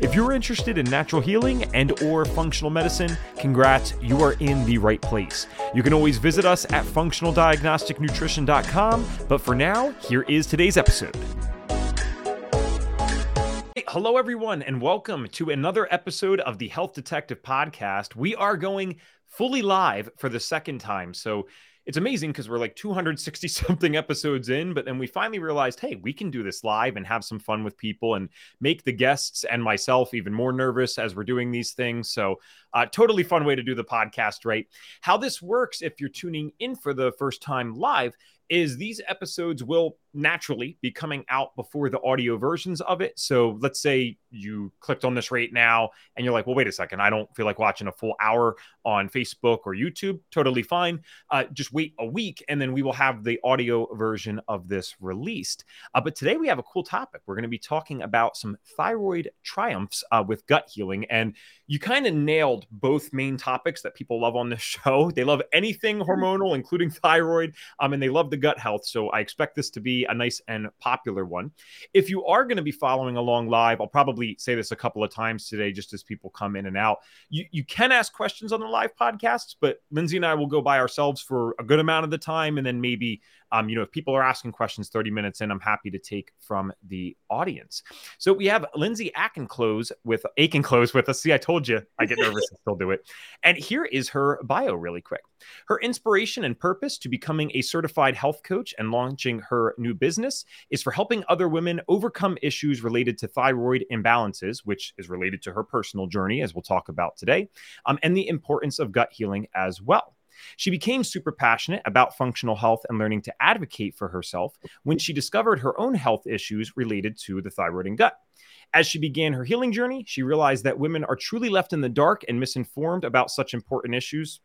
If you're interested in natural healing and or functional medicine, congrats, you are in the right place. You can always visit us at functionaldiagnosticnutrition.com, but for now, here is today's episode. Hello, everyone, and welcome to another episode of the Health Detective Podcast. We are going fully live for the second time. So it's amazing because we're like 260 something episodes in, but then we finally realized, hey, we can do this live and have some fun with people and make the guests and myself even more nervous as we're doing these things. So, uh, totally fun way to do the podcast, right? How this works if you're tuning in for the first time live is these episodes will naturally be coming out before the audio versions of it. So let's say you clicked on this right now and you're like, well, wait a second, I don't feel like watching a full hour on Facebook or YouTube. Totally fine. Uh, just wait a week and then we will have the audio version of this released. Uh, but today we have a cool topic. We're going to be talking about some thyroid triumphs uh, with gut healing. And you kind of nailed both main topics that people love on this show. They love anything hormonal, including thyroid, um, and they love the gut health. So I expect this to be a nice and popular one. If you are going to be following along live, I'll probably say this a couple of times today just as people come in and out. You, you can ask questions on the live podcasts, but Lindsey and I will go by ourselves for a good amount of the time. And then maybe, um, you know, if people are asking questions 30 minutes in, I'm happy to take from the audience. So we have Lindsey Close with Akenclose with us. See, I told you I get nervous and still do it. And here is her bio really quick. Her inspiration and purpose to becoming a certified health coach and launching her new business is for helping other women overcome issues related to thyroid imbalances, which is related to her personal journey, as we'll talk about today, um, and the importance of gut healing as well. She became super passionate about functional health and learning to advocate for herself when she discovered her own health issues related to the thyroid and gut. As she began her healing journey, she realized that women are truly left in the dark and misinformed about such important issues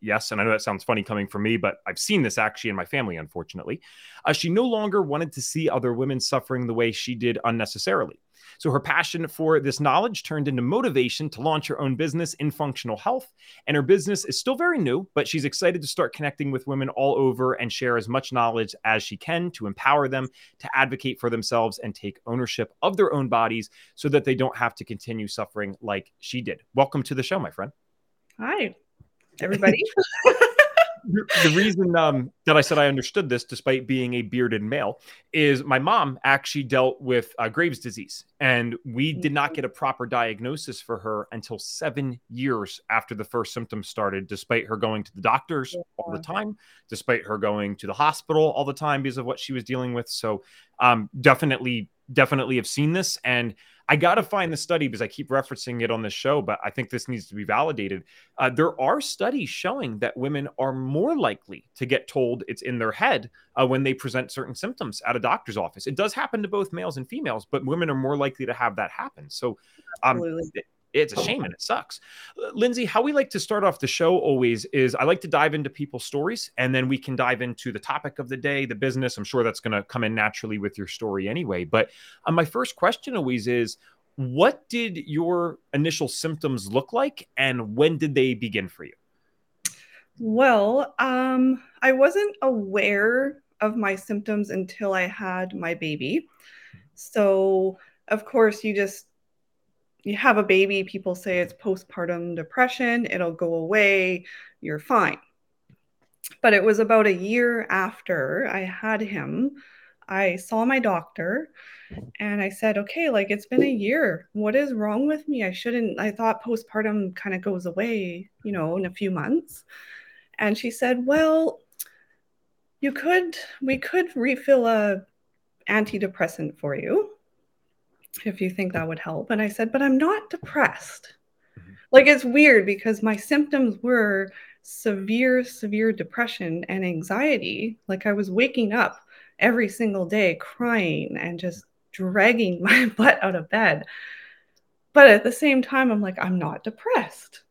yes, and I know that sounds funny coming from me, but I've seen this actually in my family, unfortunately. Uh, she no longer wanted to see other women suffering the way she did unnecessarily. So her passion for this knowledge turned into motivation to launch her own business in functional health. And her business is still very new, but she's excited to start connecting with women all over and share as much knowledge as she can to empower them to advocate for themselves and take ownership of their own bodies so that they don't have to continue suffering like she did. Welcome to the show, my friend. Hi everybody. the reason um, that I said I understood this, despite being a bearded male, is my mom actually dealt with uh, Graves' disease, and we did not get a proper diagnosis for her until seven years after the first symptoms started. Despite her going to the doctors yeah. all the time, despite her going to the hospital all the time because of what she was dealing with. So, um, definitely, definitely have seen this, and I got to find the study because I keep referencing it on the show, but I think this needs to be validated. Uh, there are studies showing that women are more likely to get told it's in their head uh, when they present certain symptoms at a doctor's office. It does happen to both males and females, but women are more likely to have that happen. So, um, it's a shame and it sucks. Lindsey, how we like to start off the show always is I like to dive into people's stories and then we can dive into the topic of the day, the business. I'm sure that's going to come in naturally with your story anyway. But uh, my first question always is what did your initial symptoms look like and when did they begin for you? Well, um, I wasn't aware of my symptoms until I had my baby. So, of course, you just you have a baby, people say it's postpartum depression, it'll go away, you're fine. But it was about a year after I had him, I saw my doctor and I said, okay, like it's been a year. What is wrong with me? I shouldn't, I thought postpartum kind of goes away, you know, in a few months. And she said, well, you could, we could refill a antidepressant for you if you think that would help. And I said, but I'm not depressed. Mm-hmm. Like it's weird because my symptoms were severe, severe depression and anxiety. Like I was waking up every single day crying and just dragging my butt out of bed. But at the same time, I'm like, I'm not depressed.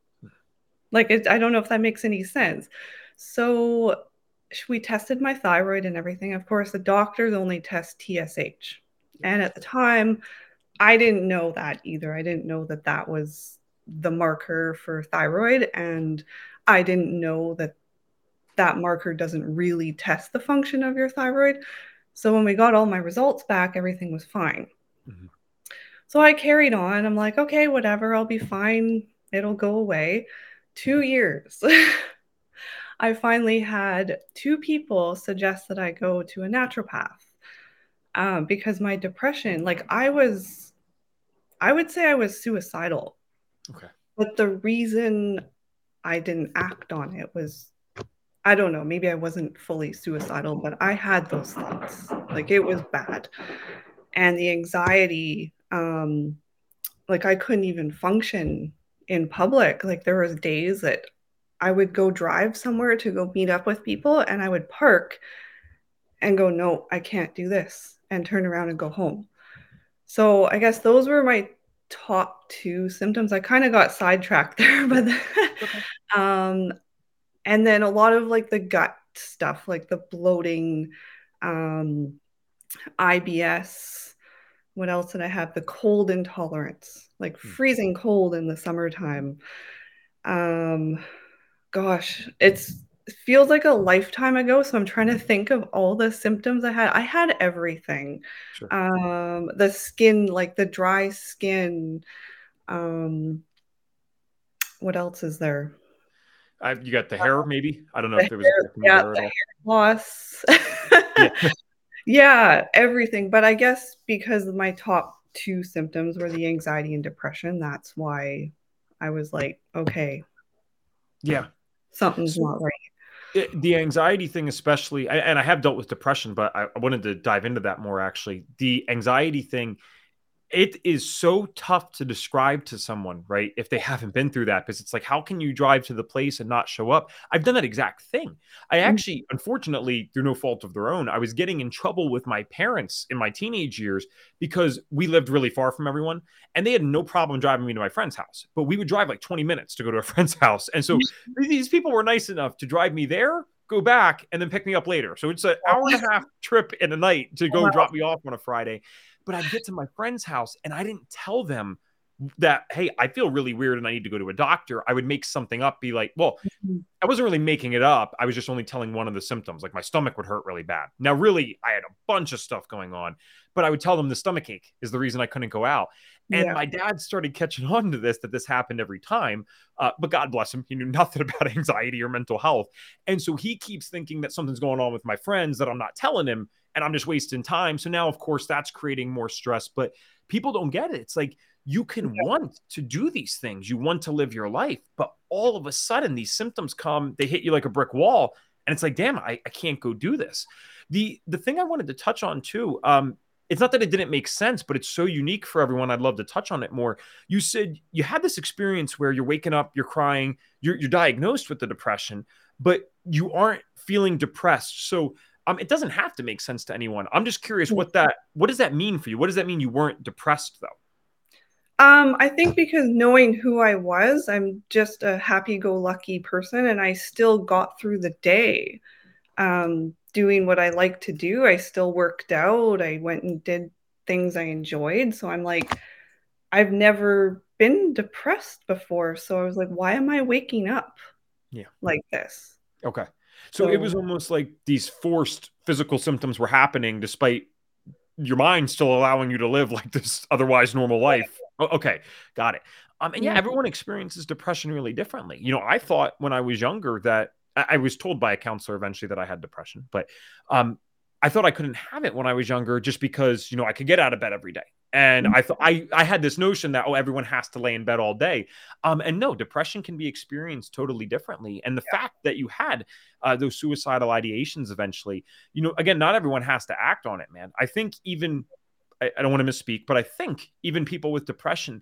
Like, it, I don't know if that makes any sense. So we tested my thyroid and everything. Of course, the doctors only test TSH. And at the time, I didn't know that either. I didn't know that that was the marker for thyroid. And I didn't know that that marker doesn't really test the function of your thyroid. So when we got all my results back, everything was fine. Mm-hmm. So I carried on. I'm like, okay, whatever, I'll be fine. It'll go away. Two years. I finally had two people suggest that I go to a naturopath um, because my depression, like I was, I would say I was suicidal. Okay. But the reason I didn't act on it was, I don't know, maybe I wasn't fully suicidal, but I had those thoughts. Like it was bad. And the anxiety, um, like I couldn't even function in public. Like there was days that I would go drive somewhere to go meet up with people and I would park and go, no, I can't do this and turn around and go home. So I guess those were my top two symptoms. I kind of got sidetracked there, but okay. um, and then a lot of like the gut stuff, like the bloating, um, IBS. What else did I have? The cold intolerance, like hmm. freezing cold in the summertime. Um, gosh, it's it feels like a lifetime ago. So I'm trying to think of all the symptoms I had. I had everything. Sure. Um, the skin, like the dry skin. Um, what else is there? Uh, you got the hair, maybe. I don't know the if there was hair, yeah, the hair loss. yeah. yeah, everything. But I guess because my top two symptoms were the anxiety and depression, that's why I was like, okay. Yeah something's so, not right. It, the anxiety thing, especially, and I have dealt with depression, but I, I wanted to dive into that more actually. The anxiety thing it is so tough to describe to someone, right? If they haven't been through that, because it's like, how can you drive to the place and not show up? I've done that exact thing. I mm-hmm. actually, unfortunately, through no fault of their own, I was getting in trouble with my parents in my teenage years because we lived really far from everyone and they had no problem driving me to my friend's house. But we would drive like 20 minutes to go to a friend's house. And so mm-hmm. these people were nice enough to drive me there go back and then pick me up later. So it's an hour and a half trip in a night to go drop me off on a Friday. But I'd get to my friend's house and I didn't tell them that, hey, I feel really weird and I need to go to a doctor. I would make something up, be like, well, mm-hmm. I wasn't really making it up. I was just only telling one of the symptoms. Like my stomach would hurt really bad. Now, really, I had a bunch of stuff going on, but I would tell them the stomach ache is the reason I couldn't go out. And yeah. my dad started catching on to this that this happened every time. Uh, but God bless him, he knew nothing about anxiety or mental health. And so he keeps thinking that something's going on with my friends that I'm not telling him and I'm just wasting time. So now, of course, that's creating more stress. But people don't get it. It's like you can yeah. want to do these things, you want to live your life, but all of a sudden these symptoms come, they hit you like a brick wall, and it's like, damn, I, I can't go do this. The the thing I wanted to touch on too, um, it's not that it didn't make sense, but it's so unique for everyone. I'd love to touch on it more. You said you had this experience where you're waking up, you're crying, you're, you're diagnosed with the depression, but you aren't feeling depressed. So um, it doesn't have to make sense to anyone. I'm just curious what that what does that mean for you? What does that mean you weren't depressed though? Um, I think because knowing who I was, I'm just a happy-go-lucky person, and I still got through the day, um, doing what I like to do. I still worked out. I went and did things I enjoyed. So I'm like, I've never been depressed before. So I was like, why am I waking up? Yeah, like this. Okay. So, so it was almost like these forced physical symptoms were happening despite your mind still allowing you to live like this otherwise normal life. Okay, got it. Um, and yeah, everyone experiences depression really differently. You know, I thought when I was younger that I was told by a counselor eventually that I had depression, but um, I thought I couldn't have it when I was younger just because you know I could get out of bed every day. And mm-hmm. I thought I I had this notion that oh everyone has to lay in bed all day, um, and no, depression can be experienced totally differently. And the yeah. fact that you had uh, those suicidal ideations eventually, you know, again, not everyone has to act on it, man. I think even I, I don't want to misspeak, but I think even people with depression,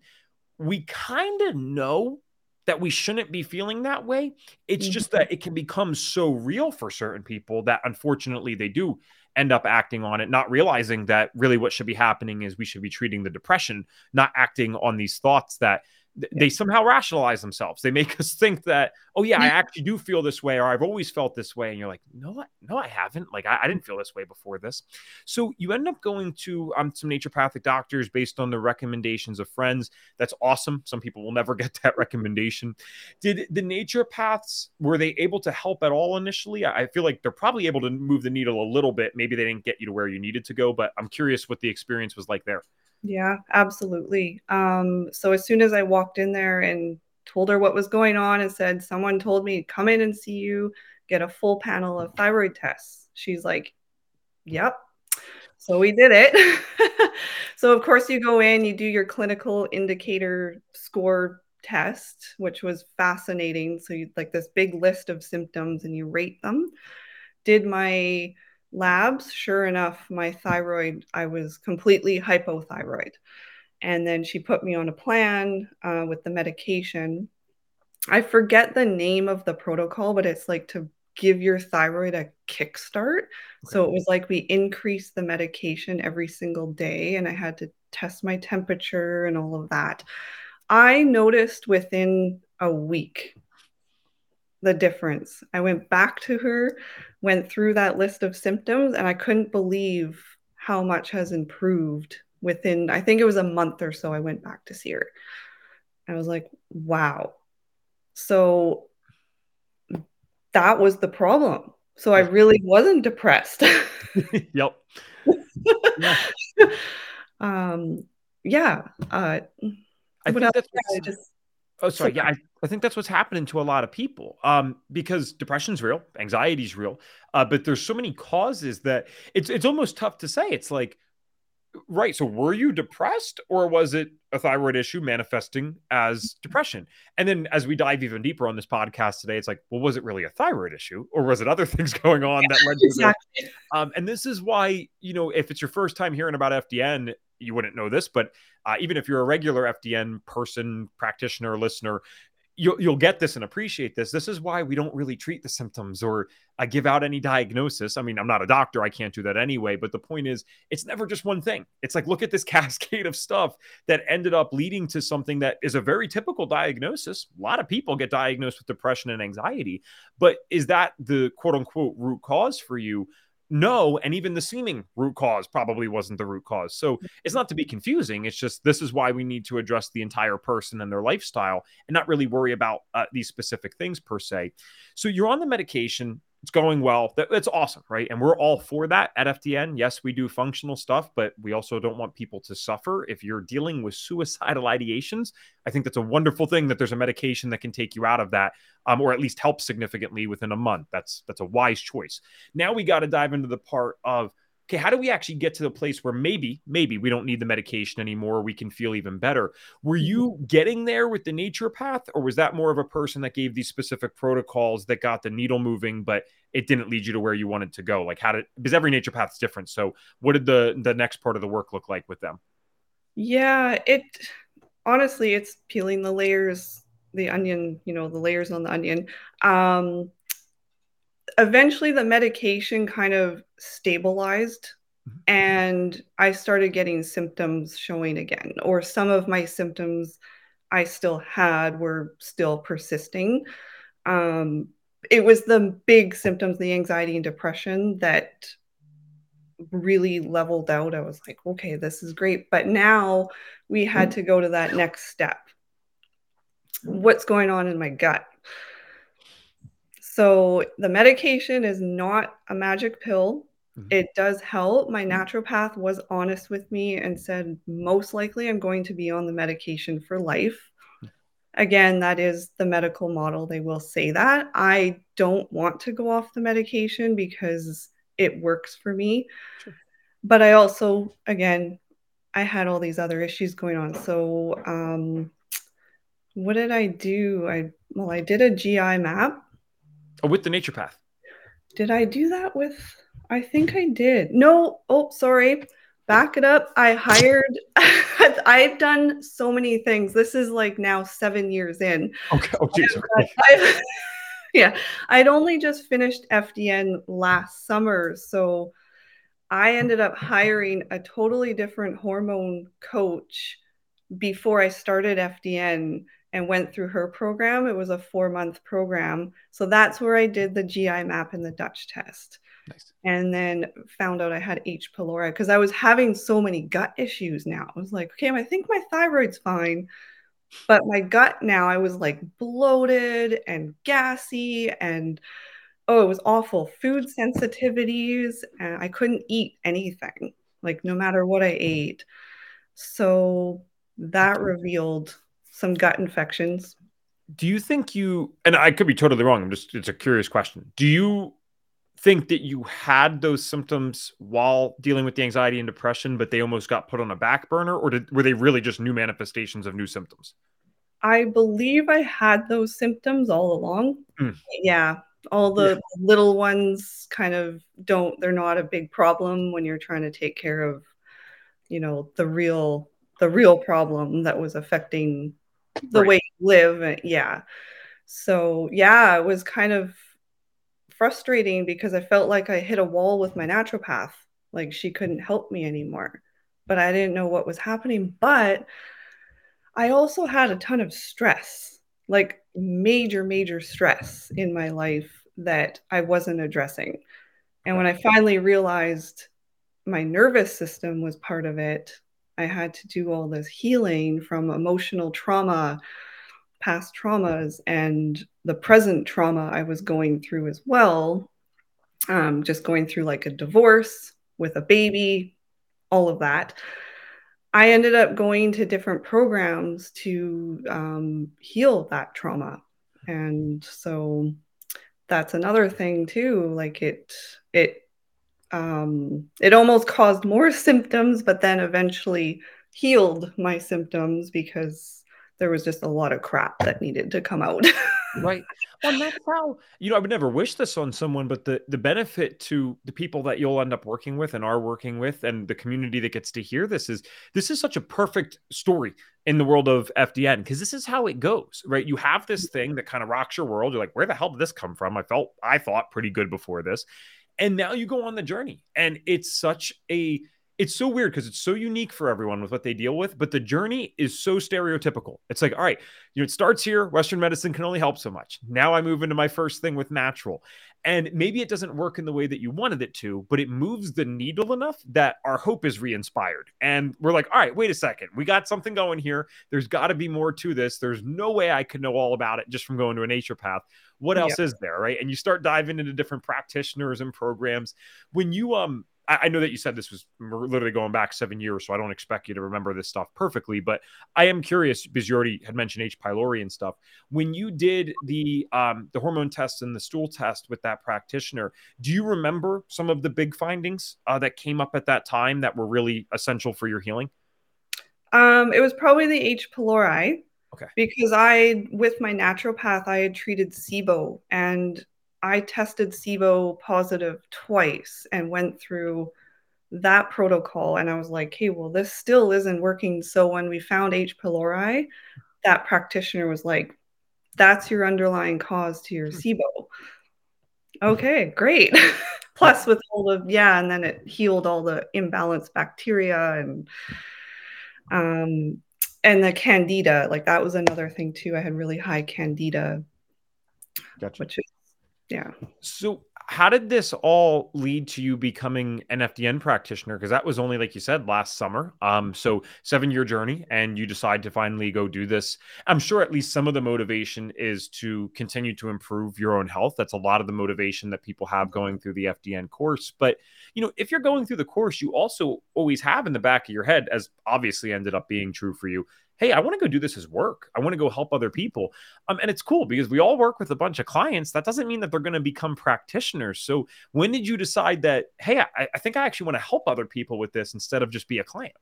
we kind of know that we shouldn't be feeling that way. It's mm-hmm. just that it can become so real for certain people that unfortunately they do end up acting on it, not realizing that really what should be happening is we should be treating the depression, not acting on these thoughts that th- they somehow rationalize themselves. They make us think that, oh yeah, I actually do feel this way, or I've always felt this way. And you're like, no, I, no, I haven't. Like I, I, didn't feel this way before this. So you end up going to um, some naturopathic doctors based on the recommendations of friends. That's awesome. Some people will never get that recommendation. Did the naturopaths were they able to help at all initially? I feel like they're probably able to move the needle a little bit. Maybe they didn't get you to where you needed to go, but I'm curious what the experience was like there. Yeah, absolutely. Um, so as soon as I walked in there and told her what was going on and said, Someone told me, come in and see you, get a full panel of thyroid tests. She's like, Yep. So we did it. so, of course, you go in, you do your clinical indicator score test, which was fascinating. So, you like this big list of symptoms and you rate them. Did my labs, sure enough, my thyroid, I was completely hypothyroid. And then she put me on a plan uh, with the medication. I forget the name of the protocol, but it's like to give your thyroid a kickstart. Okay. So it was like we increased the medication every single day, and I had to test my temperature and all of that. I noticed within a week the difference. I went back to her, went through that list of symptoms, and I couldn't believe how much has improved within, I think it was a month or so. I went back to see her. I was like, wow. So that was the problem. So I really wasn't depressed. yep. yeah. um, yeah. Uh, I think that's just Oh, sorry. Yeah, I, I think that's what's happening to a lot of people. Um, because depression's real, anxiety's real, uh, but there's so many causes that it's it's almost tough to say. It's like, right. So were you depressed, or was it a thyroid issue manifesting as depression? And then as we dive even deeper on this podcast today, it's like, well, was it really a thyroid issue, or was it other things going on that led to exactly. that? Um, and this is why you know if it's your first time hearing about FDN, you wouldn't know this, but uh, even if you're a regular FDN person, practitioner, listener, you'll, you'll get this and appreciate this. This is why we don't really treat the symptoms or uh, give out any diagnosis. I mean, I'm not a doctor, I can't do that anyway. But the point is, it's never just one thing. It's like, look at this cascade of stuff that ended up leading to something that is a very typical diagnosis. A lot of people get diagnosed with depression and anxiety. But is that the quote unquote root cause for you? No and even the seeming root cause probably wasn't the root cause. So it's not to be confusing it's just this is why we need to address the entire person and their lifestyle and not really worry about uh, these specific things per se. So you're on the medication it's going well. That, that's awesome, right? And we're all for that at FDN. Yes, we do functional stuff, but we also don't want people to suffer. If you're dealing with suicidal ideations, I think that's a wonderful thing that there's a medication that can take you out of that, um, or at least help significantly within a month. That's that's a wise choice. Now we got to dive into the part of okay, how do we actually get to the place where maybe, maybe we don't need the medication anymore? We can feel even better. Were mm-hmm. you getting there with the naturopath, or was that more of a person that gave these specific protocols that got the needle moving, but it didn't lead you to where you wanted to go? Like, how did, because every naturopath is different. So, what did the, the next part of the work look like with them? Yeah, it honestly, it's peeling the layers, the onion, you know, the layers on the onion. Um, eventually the medication kind of stabilized mm-hmm. and I started getting symptoms showing again, or some of my symptoms I still had were still persisting. Um, it was the big symptoms, the anxiety and depression that really leveled out. I was like, okay, this is great. But now we had to go to that next step. What's going on in my gut? So the medication is not a magic pill. Mm-hmm. It does help. My naturopath was honest with me and said, most likely I'm going to be on the medication for life. Again, that is the medical model. They will say that. I don't want to go off the medication because it works for me. Sure. But I also, again, I had all these other issues going on. So, um, what did I do? I well, I did a GI map Oh, with the naturopath. Did I do that with? I think I did. No. Oh, sorry. Back it up. I hired. I've done so many things. This is like now seven years in. Okay. Oh, geez. Okay. yeah, I'd only just finished FDN last summer, so I ended up hiring a totally different hormone coach before I started FDN and went through her program. It was a four month program. So that's where I did the GI map and the Dutch test. Nice. And then found out I had H. pylori because I was having so many gut issues now. I was like, okay, I think my thyroid's fine. But my gut now, I was like bloated and gassy and oh, it was awful. Food sensitivities, and I couldn't eat anything, like no matter what I ate. So that revealed some gut infections. Do you think you, and I could be totally wrong, I'm just, it's a curious question. Do you think that you had those symptoms while dealing with the anxiety and depression, but they almost got put on a back burner, or did, were they really just new manifestations of new symptoms? I believe I had those symptoms all along. Mm. Yeah, all the yeah. little ones kind of don't, they're not a big problem when you're trying to take care of, you know, the real, the real problem that was affecting the right. way you live. Eh, yeah. So, yeah, it was kind of frustrating because I felt like I hit a wall with my naturopath. Like she couldn't help me anymore, but I didn't know what was happening. But I also had a ton of stress, like major, major stress in my life that I wasn't addressing. And when I finally realized my nervous system was part of it, I had to do all this healing from emotional trauma, past traumas, and the present trauma I was going through as well. Um, just going through like a divorce with a baby, all of that. I ended up going to different programs to um, heal that trauma. And so that's another thing too. Like it, it, um, it almost caused more symptoms, but then eventually healed my symptoms because there was just a lot of crap that needed to come out. right. Well, that's how you know I would never wish this on someone, but the the benefit to the people that you'll end up working with and are working with, and the community that gets to hear this is this is such a perfect story in the world of FDN because this is how it goes, right? You have this thing that kind of rocks your world. You're like, where the hell did this come from? I felt I thought pretty good before this, and now you go on the journey, and it's such a it's so weird because it's so unique for everyone with what they deal with, but the journey is so stereotypical. It's like, all right, you know, it starts here. Western medicine can only help so much. Now I move into my first thing with natural. And maybe it doesn't work in the way that you wanted it to, but it moves the needle enough that our hope is re inspired. And we're like, all right, wait a second. We got something going here. There's got to be more to this. There's no way I could know all about it just from going to a naturopath. What else yeah. is there? Right. And you start diving into different practitioners and programs. When you, um, I know that you said this was literally going back seven years, so I don't expect you to remember this stuff perfectly. But I am curious because you already had mentioned H. pylori and stuff. When you did the um, the hormone test and the stool test with that practitioner, do you remember some of the big findings uh, that came up at that time that were really essential for your healing? Um, it was probably the H. pylori. Okay. Because I, with my naturopath, I had treated SIBO and I tested SIBO positive twice and went through that protocol. And I was like, hey, well, this still isn't working. So when we found H. pylori, that practitioner was like, that's your underlying cause to your hmm. SIBO. Okay, great. Plus, with all the, yeah, and then it healed all the imbalanced bacteria and, um, and the candida, like that was another thing too. I had really high candida, gotcha. which is yeah. So how did this all lead to you becoming an FDN practitioner? Because that was only, like you said, last summer. Um, so seven year journey, and you decide to finally go do this. I'm sure at least some of the motivation is to continue to improve your own health. That's a lot of the motivation that people have going through the FDN course. But you know, if you're going through the course, you also always have in the back of your head, as obviously ended up being true for you, hey, I want to go do this as work. I want to go help other people. Um, and it's cool because we all work with a bunch of clients. That doesn't mean that they're going to become practitioners. So when did you decide that, hey, I, I think I actually want to help other people with this instead of just be a client?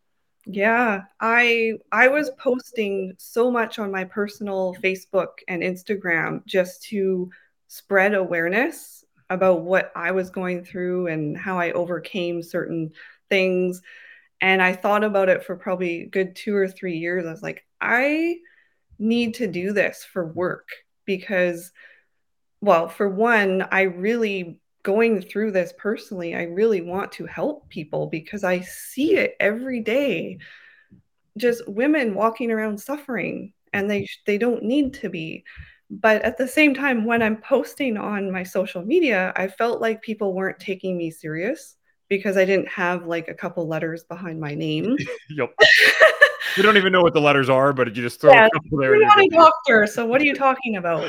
Yeah, I I was posting so much on my personal Facebook and Instagram just to spread awareness about what I was going through and how I overcame certain things and I thought about it for probably good two or three years. I was like, I need to do this for work because, well, for one, I really, going through this personally, I really want to help people because I see it every day. just women walking around suffering and they they don't need to be but at the same time when i'm posting on my social media i felt like people weren't taking me serious because i didn't have like a couple letters behind my name yep you don't even know what the letters are but you just throw yeah, a couple there you're not a doctor so what are you talking about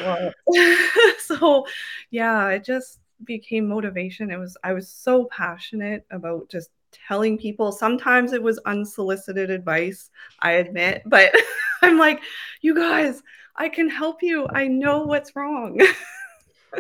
well, so yeah it just became motivation it was i was so passionate about just telling people. Sometimes it was unsolicited advice, I admit, but I'm like, you guys, I can help you. I know what's wrong.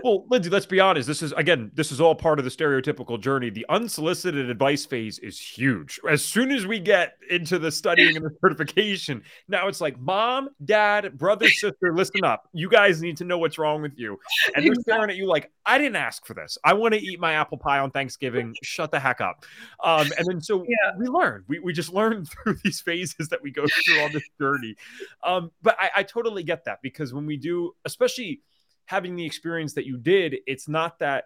Well, Lindsey, let's be honest. This is again, this is all part of the stereotypical journey. The unsolicited advice phase is huge. As soon as we get into the studying and the certification, now it's like, mom, dad, brother, sister, listen up. You guys need to know what's wrong with you. And they're staring at you like, I didn't ask for this. I want to eat my apple pie on Thanksgiving. Shut the heck up. Um, and then so yeah. we learn. We, we just learn through these phases that we go through on this journey. Um, but I, I totally get that because when we do, especially having the experience that you did, it's not that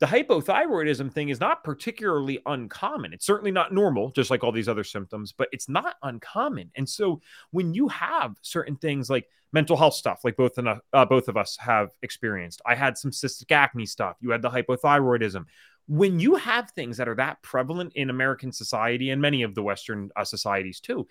the hypothyroidism thing is not particularly uncommon. It's certainly not normal, just like all these other symptoms, but it's not uncommon. And so when you have certain things like mental health stuff, like both, of, uh, both of us have experienced, I had some cystic acne stuff, you had the hypothyroidism. When you have things that are that prevalent in American society and many of the Western uh, societies too,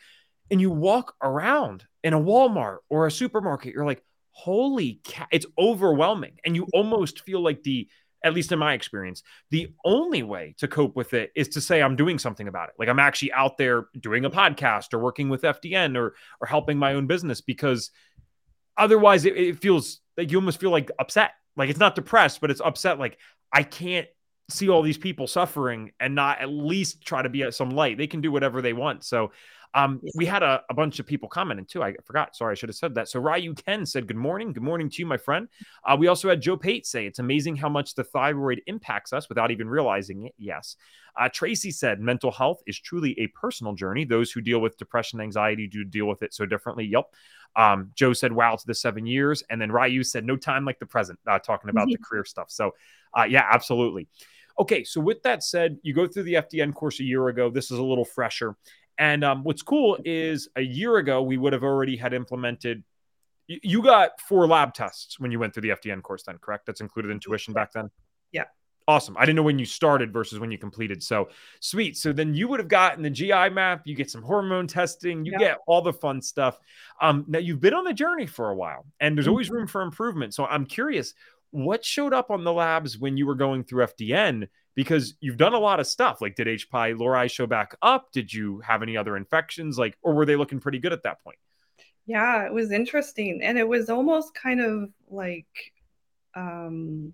and you walk around in a Walmart or a supermarket, you're like, holy cat, it's overwhelming. And you almost feel like the, at least in my experience, the only way to cope with it is to say I'm doing something about it. Like I'm actually out there doing a podcast or working with FDN or or helping my own business because otherwise it, it feels like you almost feel like upset. Like it's not depressed, but it's upset. Like I can't see all these people suffering and not at least try to be at some light. They can do whatever they want. So um, we had a, a, bunch of people commenting too. I forgot. Sorry, I should have said that. So Ryu Ken said, Good morning. Good morning to you, my friend. Uh, we also had Joe Pate say, It's amazing how much the thyroid impacts us without even realizing it. Yes. Uh, Tracy said, Mental health is truly a personal journey. Those who deal with depression, anxiety do deal with it so differently. Yep. Um, Joe said, Wow, to the seven years. And then Ryu said, No time like the present, uh, talking about the career stuff. So, uh, yeah, absolutely. Okay, so with that said, you go through the FDN course a year ago. This is a little fresher. And um, what's cool is a year ago, we would have already had implemented. You got four lab tests when you went through the FDN course, then, correct? That's included in tuition back then? Yeah. Awesome. I didn't know when you started versus when you completed. So sweet. So then you would have gotten the GI map, you get some hormone testing, you yeah. get all the fun stuff. Um, now you've been on the journey for a while and there's always mm-hmm. room for improvement. So I'm curious, what showed up on the labs when you were going through FDN because you've done a lot of stuff. Like, did H. pylori show back up? Did you have any other infections? Like, or were they looking pretty good at that point? Yeah, it was interesting. And it was almost kind of like um,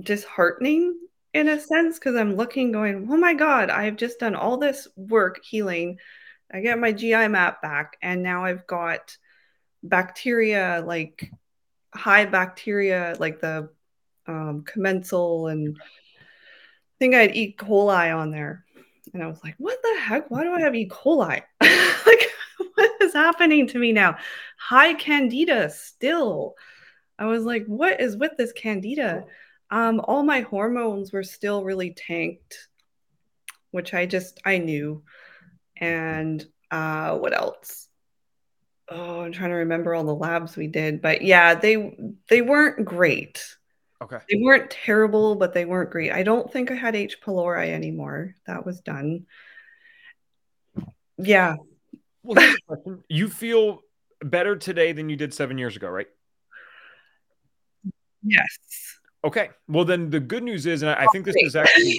disheartening in a sense because I'm looking, going, oh my God, I've just done all this work healing. I get my GI map back, and now I've got bacteria like high bacteria, like the um, commensal and think I had E. coli on there. And I was like, what the heck? Why do I have E. coli? like, what is happening to me now? High candida still. I was like, what is with this candida? Um, all my hormones were still really tanked, which I just I knew. And uh what else? Oh, I'm trying to remember all the labs we did, but yeah, they they weren't great. Okay. They weren't terrible, but they weren't great. I don't think I had H. pylori anymore. That was done. Yeah. Well, you feel better today than you did seven years ago, right? Yes. Okay. Well, then the good news is, and I, I think this is actually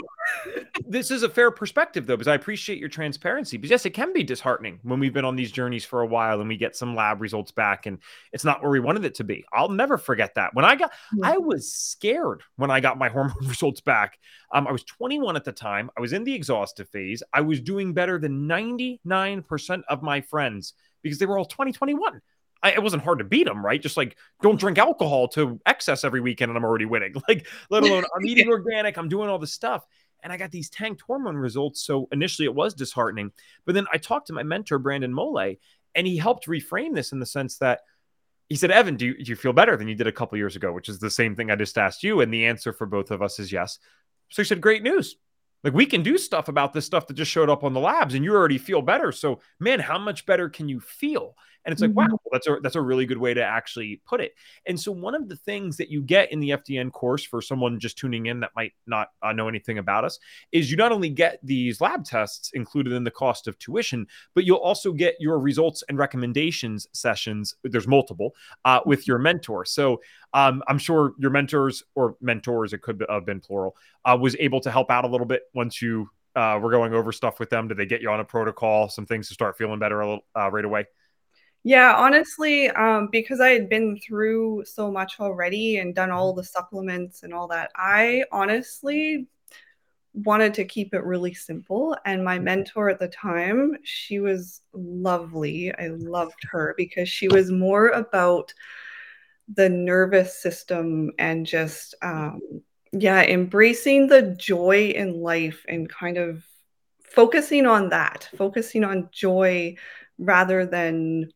this is a fair perspective though, because I appreciate your transparency. Because yes, it can be disheartening when we've been on these journeys for a while and we get some lab results back and it's not where we wanted it to be. I'll never forget that. When I got, I was scared when I got my hormone results back. Um, I was 21 at the time. I was in the exhaustive phase. I was doing better than 99% of my friends because they were all 2021. I, it wasn't hard to beat them, right? Just like don't drink alcohol to excess every weekend and I'm already winning. Like, let alone I'm eating organic, I'm doing all this stuff. And I got these tanked hormone results. So initially it was disheartening. But then I talked to my mentor, Brandon Mole, and he helped reframe this in the sense that he said, Evan, do you, do you feel better than you did a couple years ago? Which is the same thing I just asked you. And the answer for both of us is yes. So he said, Great news. Like we can do stuff about this stuff that just showed up on the labs and you already feel better. So, man, how much better can you feel? And it's like, mm-hmm. wow, that's a that's a really good way to actually put it. And so one of the things that you get in the FDN course for someone just tuning in that might not uh, know anything about us is you not only get these lab tests included in the cost of tuition, but you'll also get your results and recommendations sessions. There's multiple uh, with your mentor. So um, I'm sure your mentors or mentors, it could have been plural, uh, was able to help out a little bit once you uh, were going over stuff with them. Did they get you on a protocol, some things to start feeling better a little, uh, right away? Yeah, honestly, um, because I had been through so much already and done all the supplements and all that, I honestly wanted to keep it really simple. And my mentor at the time, she was lovely. I loved her because she was more about the nervous system and just, um, yeah, embracing the joy in life and kind of focusing on that, focusing on joy rather than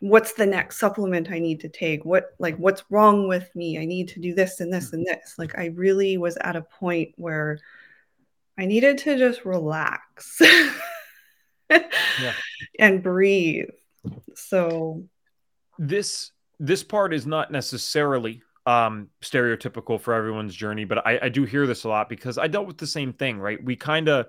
what's the next supplement I need to take? What like what's wrong with me? I need to do this and this and this. Like I really was at a point where I needed to just relax yeah. and breathe. So this this part is not necessarily um stereotypical for everyone's journey, but I, I do hear this a lot because I dealt with the same thing, right? We kind of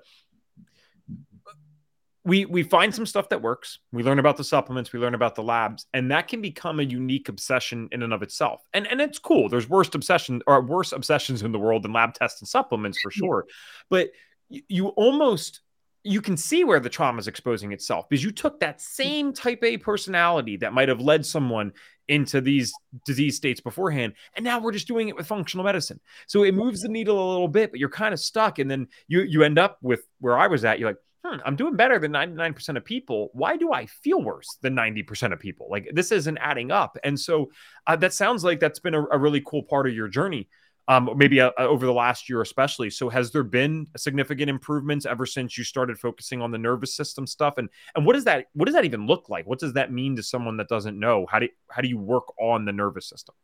we we find some stuff that works. We learn about the supplements, we learn about the labs, and that can become a unique obsession in and of itself. And and it's cool. There's worse obsession or worse obsessions in the world than lab tests and supplements for sure. But you, you almost you can see where the trauma is exposing itself because you took that same type A personality that might have led someone into these disease states beforehand. And now we're just doing it with functional medicine. So it moves the needle a little bit, but you're kind of stuck. And then you you end up with where I was at. You're like, hmm, I'm doing better than 99% of people. Why do I feel worse than 90% of people? Like this isn't adding up. And so uh, that sounds like that's been a, a, really cool part of your journey. Um, maybe uh, over the last year, especially. So, has there been significant improvements ever since you started focusing on the nervous system stuff? And and what does that what does that even look like? What does that mean to someone that doesn't know? How do how do you work on the nervous system?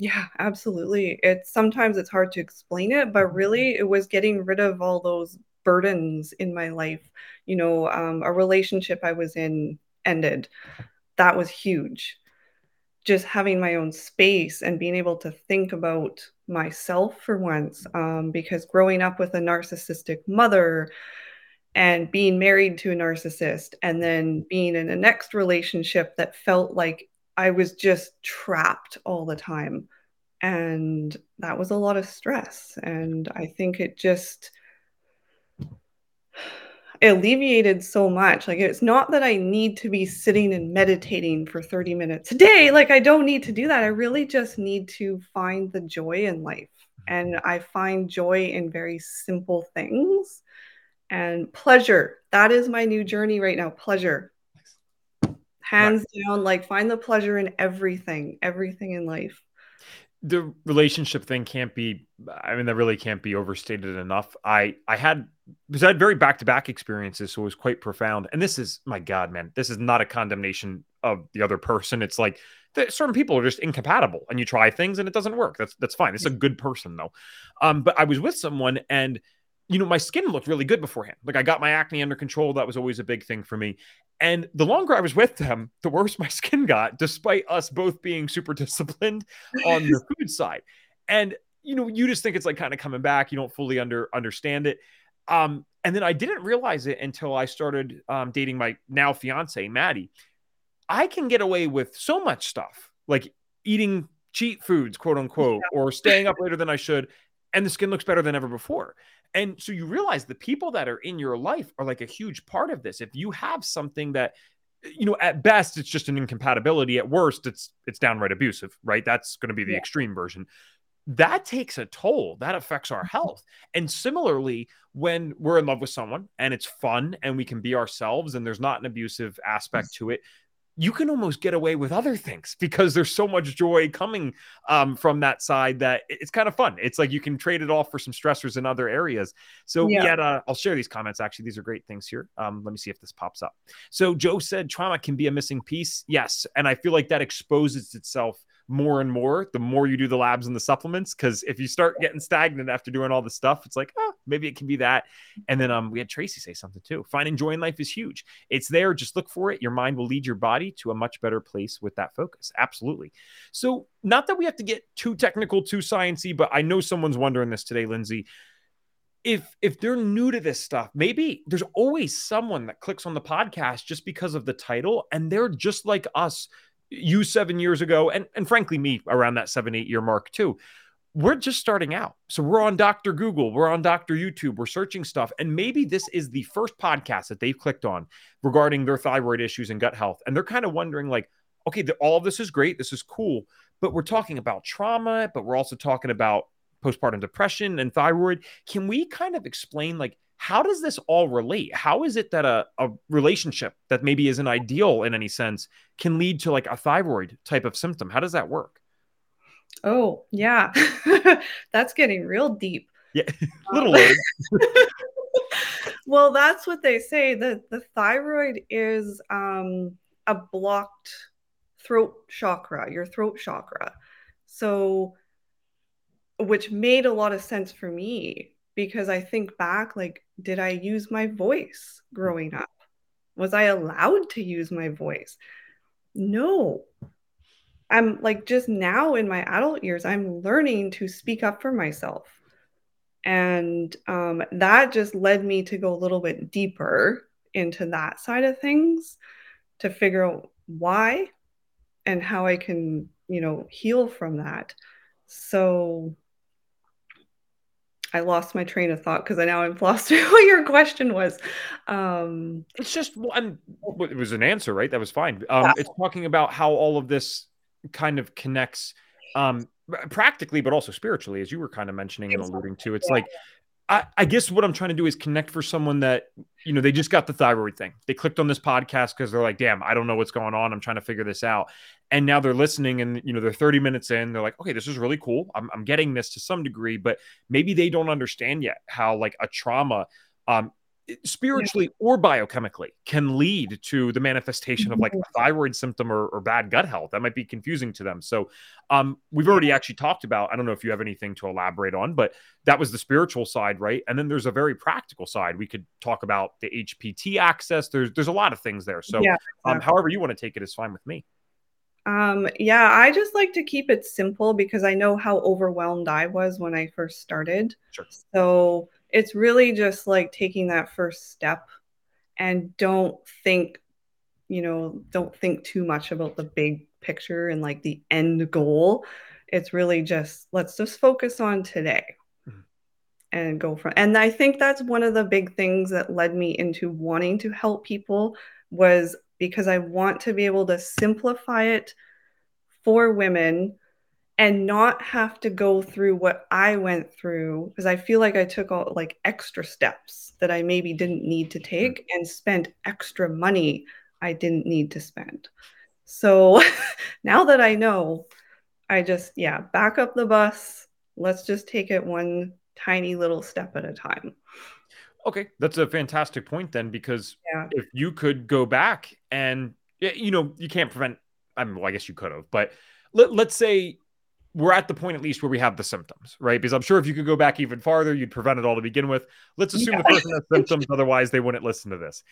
Yeah, absolutely. It's sometimes it's hard to explain it, but really it was getting rid of all those burdens in my life. You know, um, a relationship I was in ended. That was huge. Just having my own space and being able to think about myself for once, um, because growing up with a narcissistic mother and being married to a narcissist and then being in a next relationship that felt like I was just trapped all the time. And that was a lot of stress. And I think it just, alleviated so much. Like it's not that I need to be sitting and meditating for 30 minutes a day. Like I don't need to do that. I really just need to find the joy in life. And mm-hmm. I find joy in very simple things and pleasure. That is my new journey right now. Pleasure. Hands right. down, like find the pleasure in everything, everything in life the relationship thing can't be i mean that really can't be overstated enough i i had because i had very back-to-back experiences so it was quite profound and this is my god man this is not a condemnation of the other person it's like certain people are just incompatible and you try things and it doesn't work that's that's fine it's a good person though um but i was with someone and you know, my skin looked really good beforehand. Like I got my acne under control. That was always a big thing for me. And the longer I was with them, the worse my skin got, despite us both being super disciplined on the food side. And you know, you just think it's like kind of coming back. You don't fully under understand it. Um, and then I didn't realize it until I started um, dating my now fiance, Maddie. I can get away with so much stuff, like eating cheat foods, quote unquote, yeah. or staying up later than I should, and the skin looks better than ever before. And so you realize the people that are in your life are like a huge part of this. If you have something that you know at best it's just an incompatibility at worst it's it's downright abusive right that's going to be the yeah. extreme version that takes a toll that affects our mm-hmm. health and similarly when we're in love with someone and it's fun and we can be ourselves and there's not an abusive aspect to it you can almost get away with other things because there's so much joy coming um, from that side that it's kind of fun. It's like you can trade it off for some stressors in other areas. So yeah, uh, I'll share these comments. Actually, these are great things here. Um, let me see if this pops up. So Joe said trauma can be a missing piece. Yes, and I feel like that exposes itself more and more the more you do the labs and the supplements. Because if you start getting stagnant after doing all the stuff, it's like, oh, maybe it can be that. And then um, we had Tracy say something too. Finding joy in life is huge. It's there. Just look for it. Your mind will lead your body to a much better place with that focus. Absolutely. So, not that we have to get too technical, too sciency, but I know someone's wondering this today, Lindsey if if they're new to this stuff maybe there's always someone that clicks on the podcast just because of the title and they're just like us you seven years ago and and frankly me around that seven eight year mark too we're just starting out so we're on dr google we're on dr youtube we're searching stuff and maybe this is the first podcast that they've clicked on regarding their thyroid issues and gut health and they're kind of wondering like okay the, all this is great this is cool but we're talking about trauma but we're also talking about postpartum depression and thyroid. Can we kind of explain like how does this all relate? How is it that a, a relationship that maybe isn't ideal in any sense can lead to like a thyroid type of symptom? How does that work? Oh, yeah. that's getting real deep. Yeah, little um, well, that's what they say. that the thyroid is um, a blocked throat chakra, your throat chakra. So which made a lot of sense for me because I think back like did I use my voice growing up? Was I allowed to use my voice? No. I'm like just now in my adult years I'm learning to speak up for myself. And um, that just led me to go a little bit deeper into that side of things to figure out why and how I can, you know, heal from that. So I lost my train of thought because I now I've lost what your question was. Um, it's just one. It was an answer, right? That was fine. Um, yeah. It's talking about how all of this kind of connects, um, practically, but also spiritually, as you were kind of mentioning and alluding to. It's yeah. like I, I, guess what I'm trying to do is connect for someone that, you know, they just got the thyroid thing. They clicked on this podcast because they're like, damn, I don't know what's going on. I'm trying to figure this out. And now they're listening and, you know, they're 30 minutes in. They're like, okay, this is really cool. I'm, I'm getting this to some degree, but maybe they don't understand yet how like a trauma um, spiritually or biochemically can lead to the manifestation of like a thyroid symptom or, or, bad gut health. That might be confusing to them. So um, we've already actually talked about i don't know if you have anything to elaborate on but that was the spiritual side right? And then there's a very practical side. We could talk about the HPT axis. There's there's a lot of things there. So yeah, exactly. um, however you want to take it is fine with me. Um, yeah, I just like to keep it simple because I know how overwhelmed I was when I first started. Sure. So it's really just like taking that first step and don't think you know don't think too much about the big picture and like the end goal it's really just let's just focus on today mm-hmm. and go from and i think that's one of the big things that led me into wanting to help people was because i want to be able to simplify it for women and not have to go through what I went through because I feel like I took all like extra steps that I maybe didn't need to take and spent extra money I didn't need to spend. So now that I know, I just, yeah, back up the bus. Let's just take it one tiny little step at a time. Okay, that's a fantastic point then, because yeah. if you could go back and, you know, you can't prevent, I mean, well, I guess you could have, but let, let's say we're at the point at least where we have the symptoms, right? Because I'm sure if you could go back even farther, you'd prevent it all to begin with. Let's assume yeah. the person has symptoms, otherwise they wouldn't listen to this.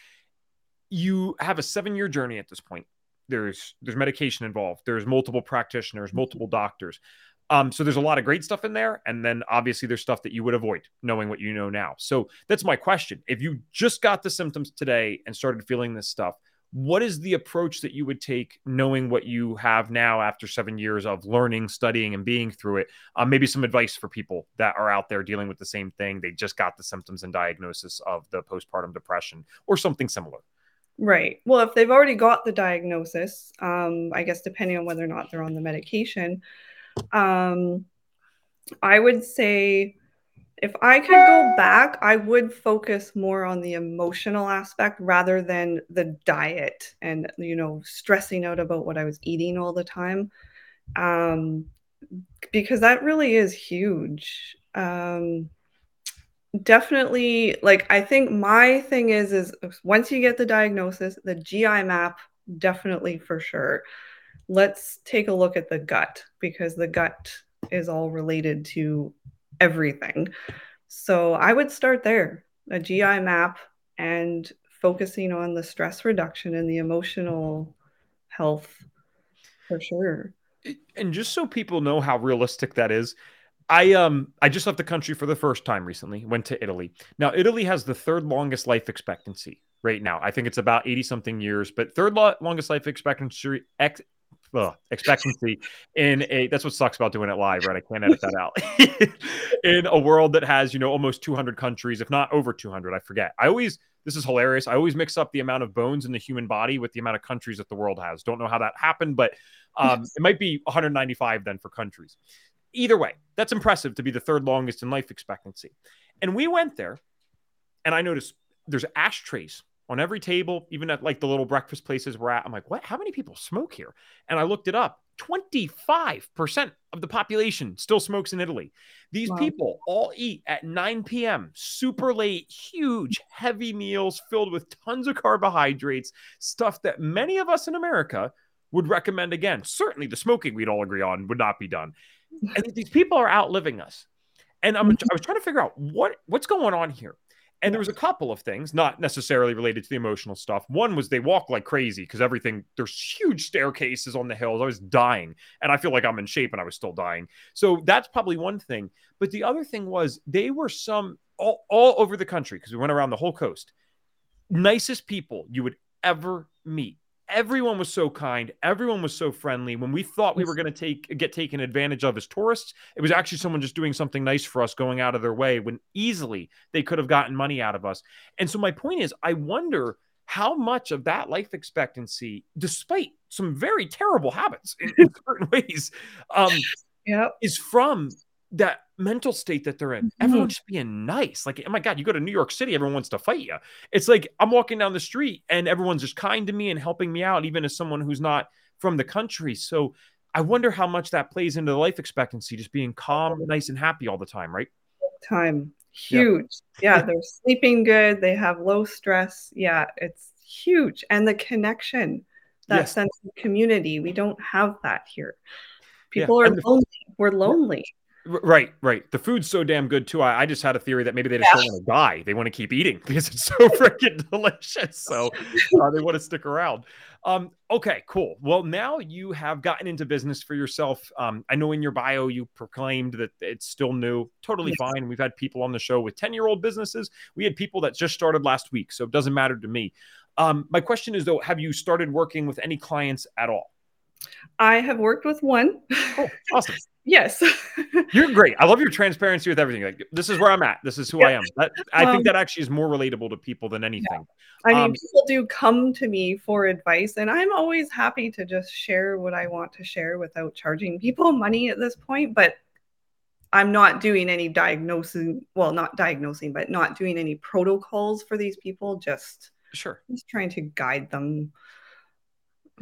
You have a seven-year journey at this point. There's there's medication involved. There's multiple practitioners, multiple doctors. Um, so there's a lot of great stuff in there, and then obviously there's stuff that you would avoid knowing what you know now. So that's my question. If you just got the symptoms today and started feeling this stuff, what is the approach that you would take knowing what you have now after seven years of learning studying and being through it? Um, maybe some advice for people that are out there dealing with the same thing. They just got the symptoms and diagnosis of the postpartum depression or something similar. Right. Well if they've already got the diagnosis um, i guess depending on whether or not they're on the medication um, i would say if I could go back, I would focus more on the emotional aspect rather than the diet and, you know, stressing out about what I was eating all the time. Um, because that really is huge. Um, definitely, like, I think my thing is, is once you get the diagnosis, the GI map, definitely for sure. let's take a look at the gut because the gut is all related to everything. So I would start there, a GI map and focusing on the stress reduction and the emotional health for sure. And just so people know how realistic that is, I um I just left the country for the first time recently. Went to Italy. Now Italy has the third longest life expectancy right now. I think it's about 80 something years, but third lo- longest life expectancy ex- ugh, expectancy in a that's what sucks about doing it live, right? I can't edit that out. in a world that has, you know, almost 200 countries, if not over 200, I forget. I always this is hilarious. I always mix up the amount of bones in the human body with the amount of countries that the world has. Don't know how that happened, but um, it might be 195 then for countries. Either way, that's impressive to be the third longest in life expectancy. And we went there, and I noticed there's ashtrays on every table, even at like the little breakfast places we're at. I'm like, what? How many people smoke here? And I looked it up. 25% of the population still smokes in Italy. These wow. people all eat at 9 p.m., super late, huge, heavy meals filled with tons of carbohydrates, stuff that many of us in America would recommend again. Certainly the smoking we'd all agree on would not be done. And these people are outliving us. And I'm, mm-hmm. I was trying to figure out what what's going on here. And there was a couple of things, not necessarily related to the emotional stuff. One was they walk like crazy because everything, there's huge staircases on the hills. I was dying and I feel like I'm in shape and I was still dying. So that's probably one thing. But the other thing was they were some all, all over the country because we went around the whole coast. Nicest people you would ever meet everyone was so kind everyone was so friendly. When we thought we were going to take get taken advantage of as tourists it was actually someone just doing something nice for us going out of their way when easily they could have gotten money out of us. And so my point is i wonder how much of that life expectancy despite some very terrible habits in, in certain ways um, yep. is from that mental state that they're in. Mm-hmm. Everyone's just being nice. Like, oh my God, you go to New York City, everyone wants to fight you. It's like I'm walking down the street and everyone's just kind to me and helping me out, even as someone who's not from the country. So I wonder how much that plays into the life expectancy, just being calm, nice, and happy all the time, right? Time. Huge. Yeah, yeah they're sleeping good. They have low stress. Yeah, it's huge. And the connection, that yes. sense of community, we don't have that here. People yeah. are lonely. We're lonely. Right, right. The food's so damn good too. I, I just had a theory that maybe they just yeah. don't want to die. They want to keep eating because it's so freaking delicious. So uh, they want to stick around. Um, okay, cool. Well, now you have gotten into business for yourself. Um, I know in your bio you proclaimed that it's still new. Totally yes. fine. We've had people on the show with 10 year old businesses. We had people that just started last week. So it doesn't matter to me. Um, my question is though, have you started working with any clients at all? I have worked with one. Oh, awesome. yes. You're great. I love your transparency with everything. Like this is where I'm at. This is who yeah. I am. That, I um, think that actually is more relatable to people than anything. Yeah. I mean, um, people do come to me for advice, and I'm always happy to just share what I want to share without charging people money at this point. But I'm not doing any diagnosing, well, not diagnosing, but not doing any protocols for these people. Just sure, just trying to guide them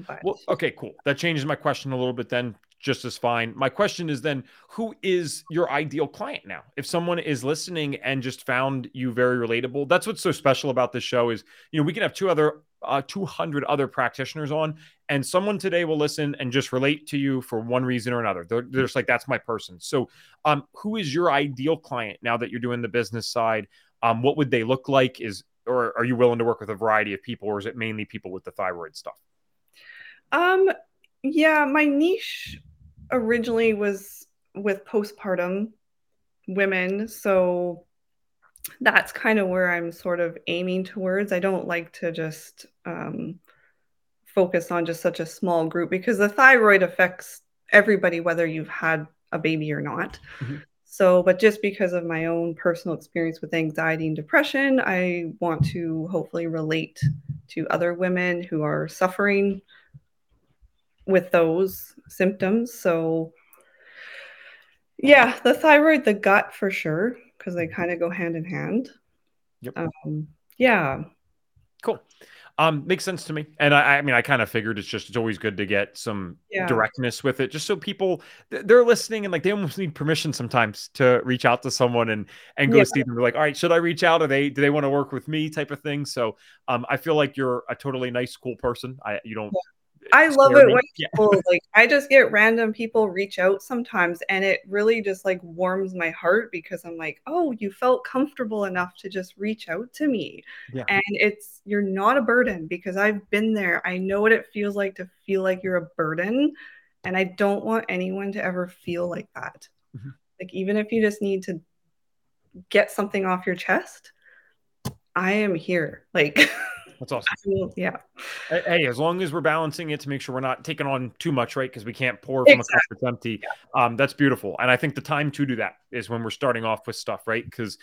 but... Well, okay, cool. That changes my question a little bit then just as fine. My question is then who is your ideal client now? If someone is listening and just found you very relatable, that's what's so special about this show is, you know, we can have two other uh, 200 other practitioners on and someone today will listen and just relate to you for one reason or another. They're, they're just like that's my person. So, um who is your ideal client now that you're doing the business side? Um what would they look like is or are you willing to work with a variety of people or is it mainly people with the thyroid stuff? Um, yeah, my niche originally was with postpartum women, so that's kind of where I'm sort of aiming towards. I don't like to just um, focus on just such a small group because the thyroid affects everybody, whether you've had a baby or not. Mm-hmm. So, but just because of my own personal experience with anxiety and depression, I want to hopefully relate to other women who are suffering with those symptoms. So, yeah, the thyroid, the gut for sure, because they kind of go hand in hand. Yep. Um, yeah. Cool. Um, makes sense to me. And I, I mean, I kind of figured it's just, it's always good to get some yeah. directness with it, just so people they're listening and like they almost need permission sometimes to reach out to someone and, and go yeah. see them. They're like, all right, should I reach out? Are they, do they want to work with me type of thing? So, um, I feel like you're a totally nice, cool person. I, you don't, I love it when yeah. people like I just get random people reach out sometimes and it really just like warms my heart because I'm like, "Oh, you felt comfortable enough to just reach out to me." Yeah. And it's you're not a burden because I've been there. I know what it feels like to feel like you're a burden and I don't want anyone to ever feel like that. Mm-hmm. Like even if you just need to get something off your chest, I am here. Like That's awesome. Yeah. Hey, as long as we're balancing it to make sure we're not taking on too much, right? Because we can't pour from exactly. a cup that's empty. Yeah. Um, that's beautiful. And I think the time to do that is when we're starting off with stuff, right? Because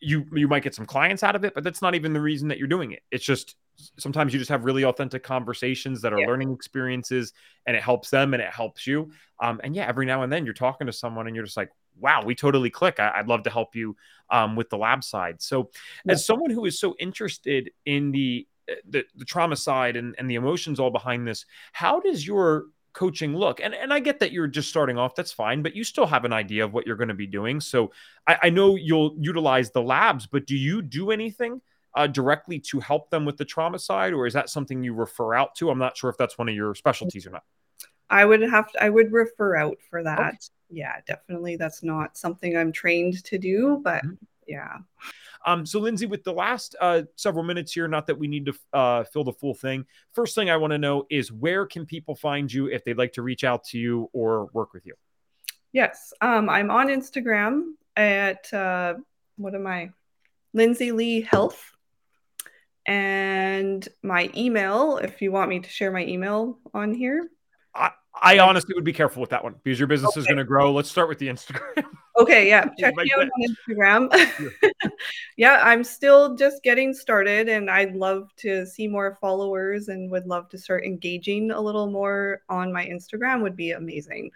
you you might get some clients out of it, but that's not even the reason that you're doing it. It's just sometimes you just have really authentic conversations that are yeah. learning experiences and it helps them and it helps you. Um, and yeah, every now and then you're talking to someone and you're just like, wow, we totally click. I, would love to help you um, with the lab side. So, yeah. as someone who is so interested in the uh, the, the trauma side and, and the emotions all behind this, how does your coaching look? And and I get that you're just starting off, that's fine, but you still have an idea of what you're going to be doing. So I, I know you'll utilize the labs, but do you do anything uh, directly to help them with the trauma side, or is that something you refer out to? I'm not sure if that's one of your specialties or not. I would have to, I would refer out for that. Okay yeah, definitely that's not something I'm trained to do, but mm-hmm. yeah. Um, so Lindsey, with the last uh, several minutes here, not that we need to uh, fill the full thing. First thing I want to know is where can people find you if they'd like to reach out to you or work with you? Yes, um, I'm on Instagram at uh, what am I, Lindsey Lee Health, and my email. If you want me to share my email on here, I honestly would be careful with that one because your business okay. is going to grow. Let's start with the Instagram. Okay, yeah. Check me out on Instagram. yeah, I'm still just getting started and I'd love to see more followers and would love to start engaging a little more on my Instagram would be amazing.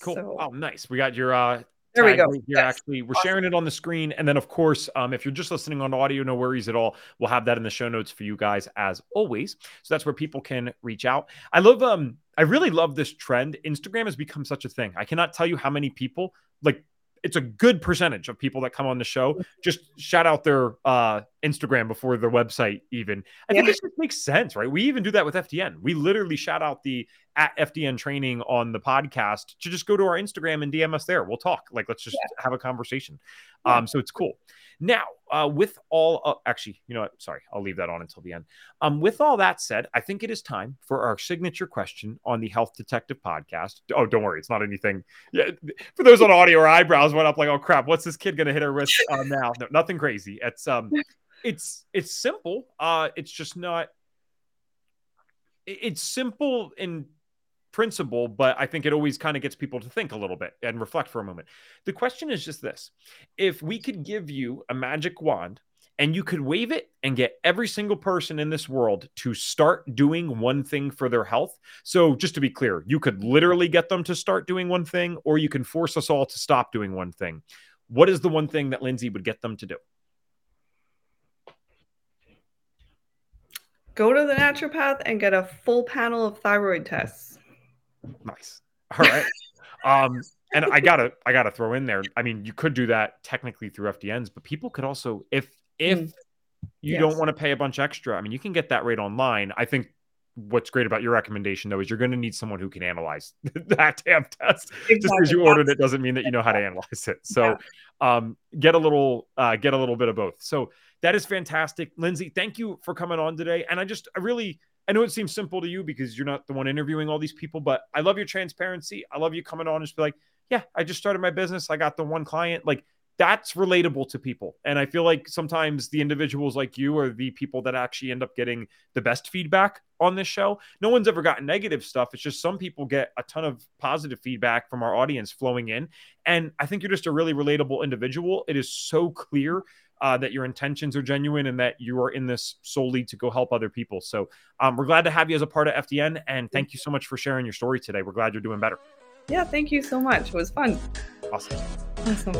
Cool. So, oh, nice. We got your uh there we go. Here, yes. actually, we're awesome. sharing it on the screen, and then of course, um, if you're just listening on audio, no worries at all. We'll have that in the show notes for you guys as always. So that's where people can reach out. I love, um, I really love this trend. Instagram has become such a thing. I cannot tell you how many people like it's a good percentage of people that come on the show just shout out their uh, Instagram before their website. Even I think this just makes sense, right? We even do that with FDN. We literally shout out the at FDN training on the podcast to just go to our Instagram and DM us there. We'll talk. Like let's just yeah. have a conversation. Yeah. Um, so it's cool. Now, uh, with all uh, actually, you know what? Sorry, I'll leave that on until the end. Um, with all that said, I think it is time for our signature question on the Health Detective podcast. Oh, don't worry, it's not anything. Yeah, for those on audio, our eyebrows went up like, oh crap, what's this kid gonna hit her wrist uh, now? No, nothing crazy. It's um, it's it's simple. Uh, it's just not. It's simple in principle, but I think it always kind of gets people to think a little bit and reflect for a moment. The question is just this if we could give you a magic wand and you could wave it and get every single person in this world to start doing one thing for their health. So, just to be clear, you could literally get them to start doing one thing, or you can force us all to stop doing one thing. What is the one thing that Lindsey would get them to do? Go to the naturopath and get a full panel of thyroid tests. Nice. All right. um, and I gotta I gotta throw in there. I mean, you could do that technically through FDNs, but people could also if if mm. you yes. don't want to pay a bunch extra, I mean, you can get that rate online. I think what's great about your recommendation though is you're going to need someone who can analyze that damn test. Exactly. Just because you ordered it doesn't mean that you know how to analyze it. So yeah. um, get a little uh, get a little bit of both. So that is fantastic, Lindsey. Thank you for coming on today. And I just I really I know it seems simple to you because you're not the one interviewing all these people, but I love your transparency. I love you coming on and just be like, yeah, I just started my business. I got the one client. Like that's relatable to people. And I feel like sometimes the individuals like you are the people that actually end up getting the best feedback on this show. No one's ever gotten negative stuff. It's just some people get a ton of positive feedback from our audience flowing in. And I think you're just a really relatable individual. It is so clear uh, that your intentions are genuine and that you are in this solely to go help other people. So um, we're glad to have you as a part of FDN. And thank you so much for sharing your story today. We're glad you're doing better. Yeah, thank you so much. It was fun. Awesome. Awesome.